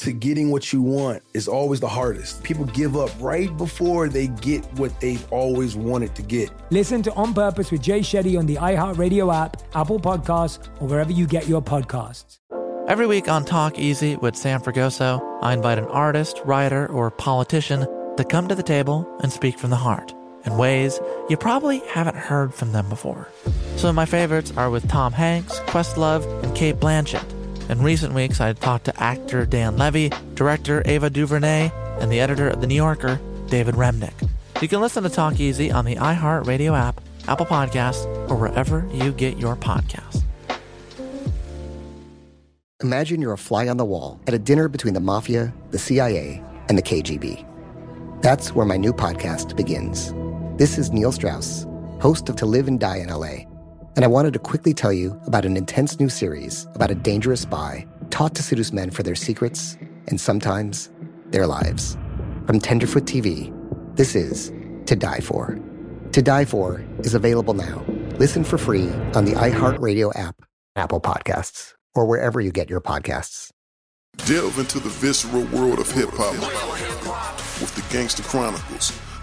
to getting what you want is always the hardest. People give up right before they get what they've always wanted to get. Listen to On Purpose with Jay Shetty on the iHeartRadio app, Apple Podcasts, or wherever you get your podcasts. Every week on Talk Easy with Sam Fragoso, I invite an artist, writer, or politician to come to the table and speak from the heart in ways you probably haven't heard from them before. Some of my favorites are with Tom Hanks, Questlove, and Cate Blanchett. In recent weeks, I had talked to actor Dan Levy, director Ava DuVernay, and the editor of The New Yorker, David Remnick. You can listen to Talk Easy on the iHeartRadio app, Apple Podcasts, or wherever you get your podcasts. Imagine you're a fly on the wall at a dinner between the mafia, the CIA, and the KGB. That's where my new podcast begins. This is Neil Strauss, host of To Live and Die in LA and I wanted to quickly tell you about an intense new series about a dangerous spy taught to seduce men for their secrets and sometimes their lives. From Tenderfoot TV, this is To Die For. To Die For is available now. Listen for free on the iHeartRadio app, Apple Podcasts, or wherever you get your podcasts. Delve into the visceral world of hip hop with the Gangster Chronicles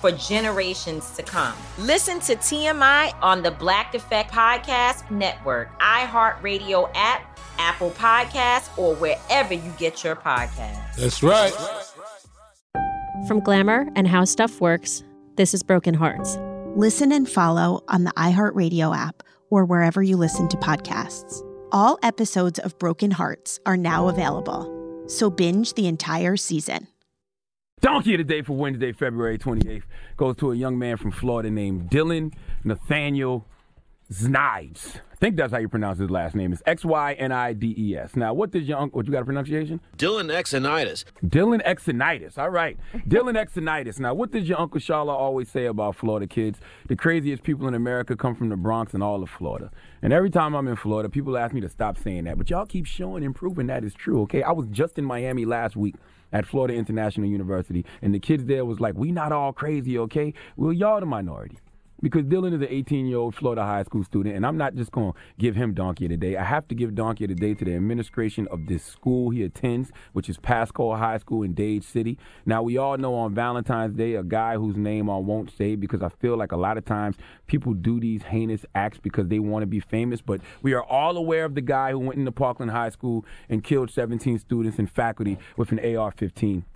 for generations to come. Listen to TMI on the Black Effect Podcast Network, iHeartRadio app, Apple Podcasts, or wherever you get your podcasts. That's right. From Glamour and How Stuff Works, this is Broken Hearts. Listen and follow on the iHeartRadio app or wherever you listen to podcasts. All episodes of Broken Hearts are now available, so binge the entire season. Donkey of the day for Wednesday, February 28th goes to a young man from Florida named Dylan Nathaniel Znides. I think that's how you pronounce his last name. It's X Y N I D E S. Now, what did your uncle, what you got a pronunciation? Dylan Exonitis. Dylan Exonitis. All right. Dylan Exonitis. Now, what did your Uncle Charla always say about Florida kids? The craziest people in America come from the Bronx and all of Florida. And every time I'm in Florida, people ask me to stop saying that. But y'all keep showing and proving that is true, okay? I was just in Miami last week at Florida International University, and the kids there was like, we not all crazy, okay? Well, y'all the minority. Because Dylan is an 18 year old Florida high school student, and I'm not just going to give him Donkey of the Day. I have to give Donkey of the Day to the administration of this school he attends, which is Pasco High School in Dade City. Now, we all know on Valentine's Day, a guy whose name I won't say because I feel like a lot of times people do these heinous acts because they want to be famous, but we are all aware of the guy who went into Parkland High School and killed 17 students and faculty with an AR 15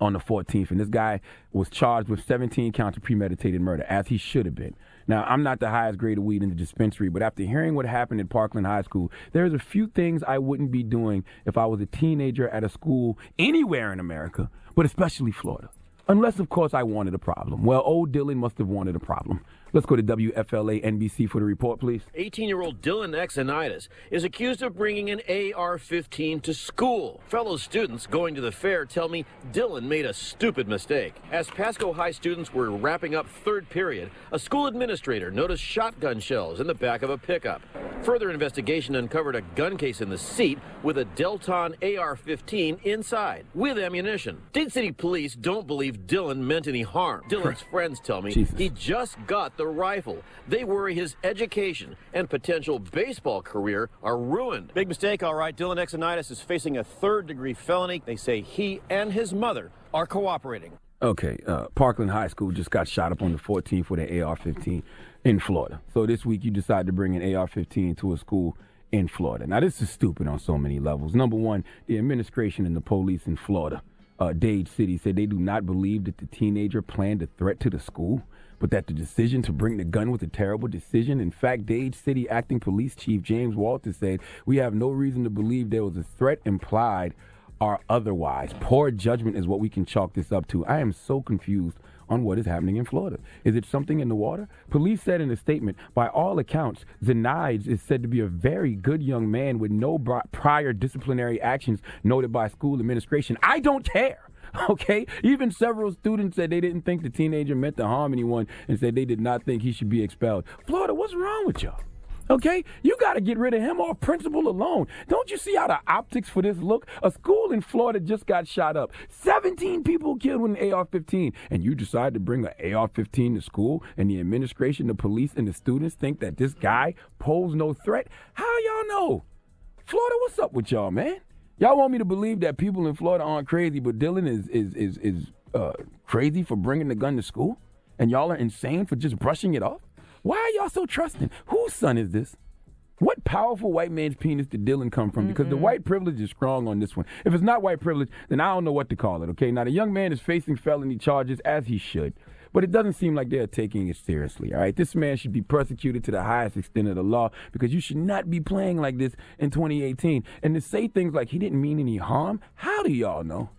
on the 14th, and this guy was charged with 17 counts of premeditated murder, as he should have been. Now, I'm not the highest grade of weed in the dispensary, but after hearing what happened at Parkland High School, there's a few things I wouldn't be doing if I was a teenager at a school anywhere in America, but especially Florida. Unless, of course, I wanted a problem. Well, old Dylan must have wanted a problem. Let's go to WFLA NBC for the report, please. 18 year old Dylan Exonitis is accused of bringing an AR 15 to school. Fellow students going to the fair tell me Dylan made a stupid mistake. As Pasco High students were wrapping up third period, a school administrator noticed shotgun shells in the back of a pickup. Further investigation uncovered a gun case in the seat with a Delton AR 15 inside with ammunition. Dade City police don't believe Dylan meant any harm. Dylan's friends tell me Jesus. he just got the rifle. They worry his education and potential baseball career are ruined. Big mistake, all right. Dylan Exonitis is facing a third degree felony. They say he and his mother are cooperating. Okay, uh, Parkland High School just got shot up on the 14th with an AR 15 in Florida. So this week you decide to bring an AR 15 to a school in Florida. Now, this is stupid on so many levels. Number one, the administration and the police in Florida, uh, Dade City, said they do not believe that the teenager planned a threat to the school, but that the decision to bring the gun was a terrible decision. In fact, Dade City Acting Police Chief James Walters said, We have no reason to believe there was a threat implied or otherwise. Poor judgment is what we can chalk this up to. I am so confused on what is happening in Florida. Is it something in the water? Police said in a statement, by all accounts, Xanides is said to be a very good young man with no prior disciplinary actions noted by school administration. I don't care. Okay? Even several students said they didn't think the teenager meant to harm anyone and said they did not think he should be expelled. Florida, what's wrong with y'all? Okay? You got to get rid of him off principle alone. Don't you see how the optics for this look? A school in Florida just got shot up. 17 people killed with an AR 15. And you decide to bring an AR 15 to school, and the administration, the police, and the students think that this guy poses no threat? How y'all know? Florida, what's up with y'all, man? Y'all want me to believe that people in Florida aren't crazy, but Dylan is is is is uh, crazy for bringing the gun to school, and y'all are insane for just brushing it off? Why are y'all so trusting? Whose son is this? What powerful white man's penis did Dylan come from? Because mm the white privilege is strong on this one. If it's not white privilege, then I don't know what to call it, okay? Now, the young man is facing felony charges, as he should, but it doesn't seem like they're taking it seriously, all right? This man should be persecuted to the highest extent of the law because you should not be playing like this in 2018. And to say things like he didn't mean any harm, how do y'all know?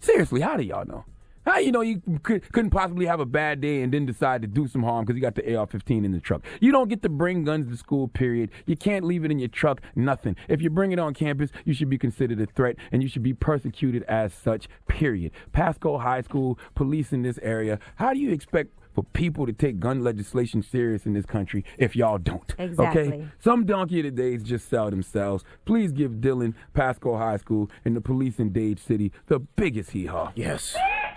Seriously, how do y'all know? How you know you could, not possibly have a bad day and then decide to do some harm because you got the AR-15 in the truck? You don't get to bring guns to school. Period. You can't leave it in your truck. Nothing. If you bring it on campus, you should be considered a threat and you should be persecuted as such. Period. Pasco High School police in this area. How do you expect? for people to take gun legislation serious in this country if y'all don't. Exactly. Okay? Some donkey of the days just sell themselves. Please give Dylan, Pasco High School, and the police in Dade City the biggest hee haw. Yes.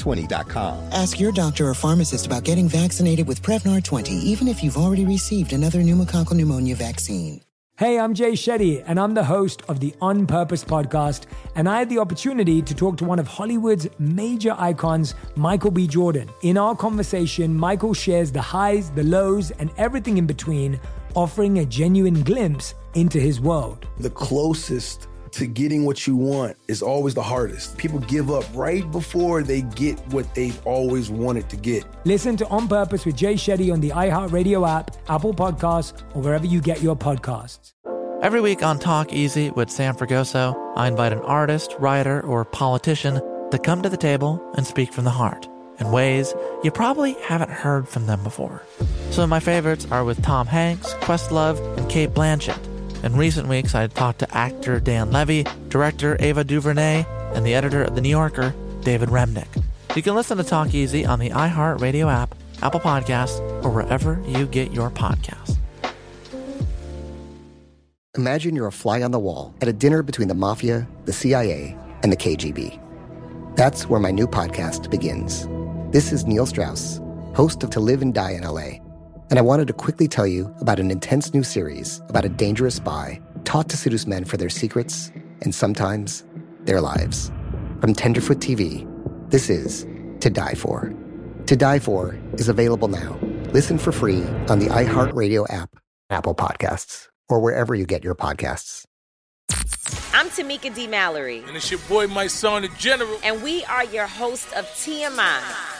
Prevnar20.com. Ask your doctor or pharmacist about getting vaccinated with Prevnar 20, even if you've already received another pneumococcal pneumonia vaccine. Hey, I'm Jay Shetty, and I'm the host of the On Purpose podcast. And I had the opportunity to talk to one of Hollywood's major icons, Michael B. Jordan. In our conversation, Michael shares the highs, the lows, and everything in between, offering a genuine glimpse into his world. The closest to getting what you want is always the hardest. People give up right before they get what they've always wanted to get. Listen to On Purpose with Jay Shetty on the iHeartRadio app, Apple Podcasts, or wherever you get your podcasts. Every week on Talk Easy with Sam Fragoso, I invite an artist, writer, or politician to come to the table and speak from the heart in ways you probably haven't heard from them before. Some of my favorites are with Tom Hanks, Questlove, and Cate Blanchett. In recent weeks, I had talked to actor Dan Levy, director Ava DuVernay, and the editor of The New Yorker, David Remnick. You can listen to Talk Easy on the iHeartRadio app, Apple Podcasts, or wherever you get your podcasts. Imagine you're a fly on the wall at a dinner between the mafia, the CIA, and the KGB. That's where my new podcast begins. This is Neil Strauss, host of To Live and Die in LA and I wanted to quickly tell you about an intense new series about a dangerous spy taught to seduce men for their secrets and sometimes their lives. From Tenderfoot TV, this is To Die For. To Die For is available now. Listen for free on the iHeartRadio app, Apple Podcasts, or wherever you get your podcasts. I'm Tamika D. Mallory. And it's your boy, Mysonne, the General. And we are your host of TMI.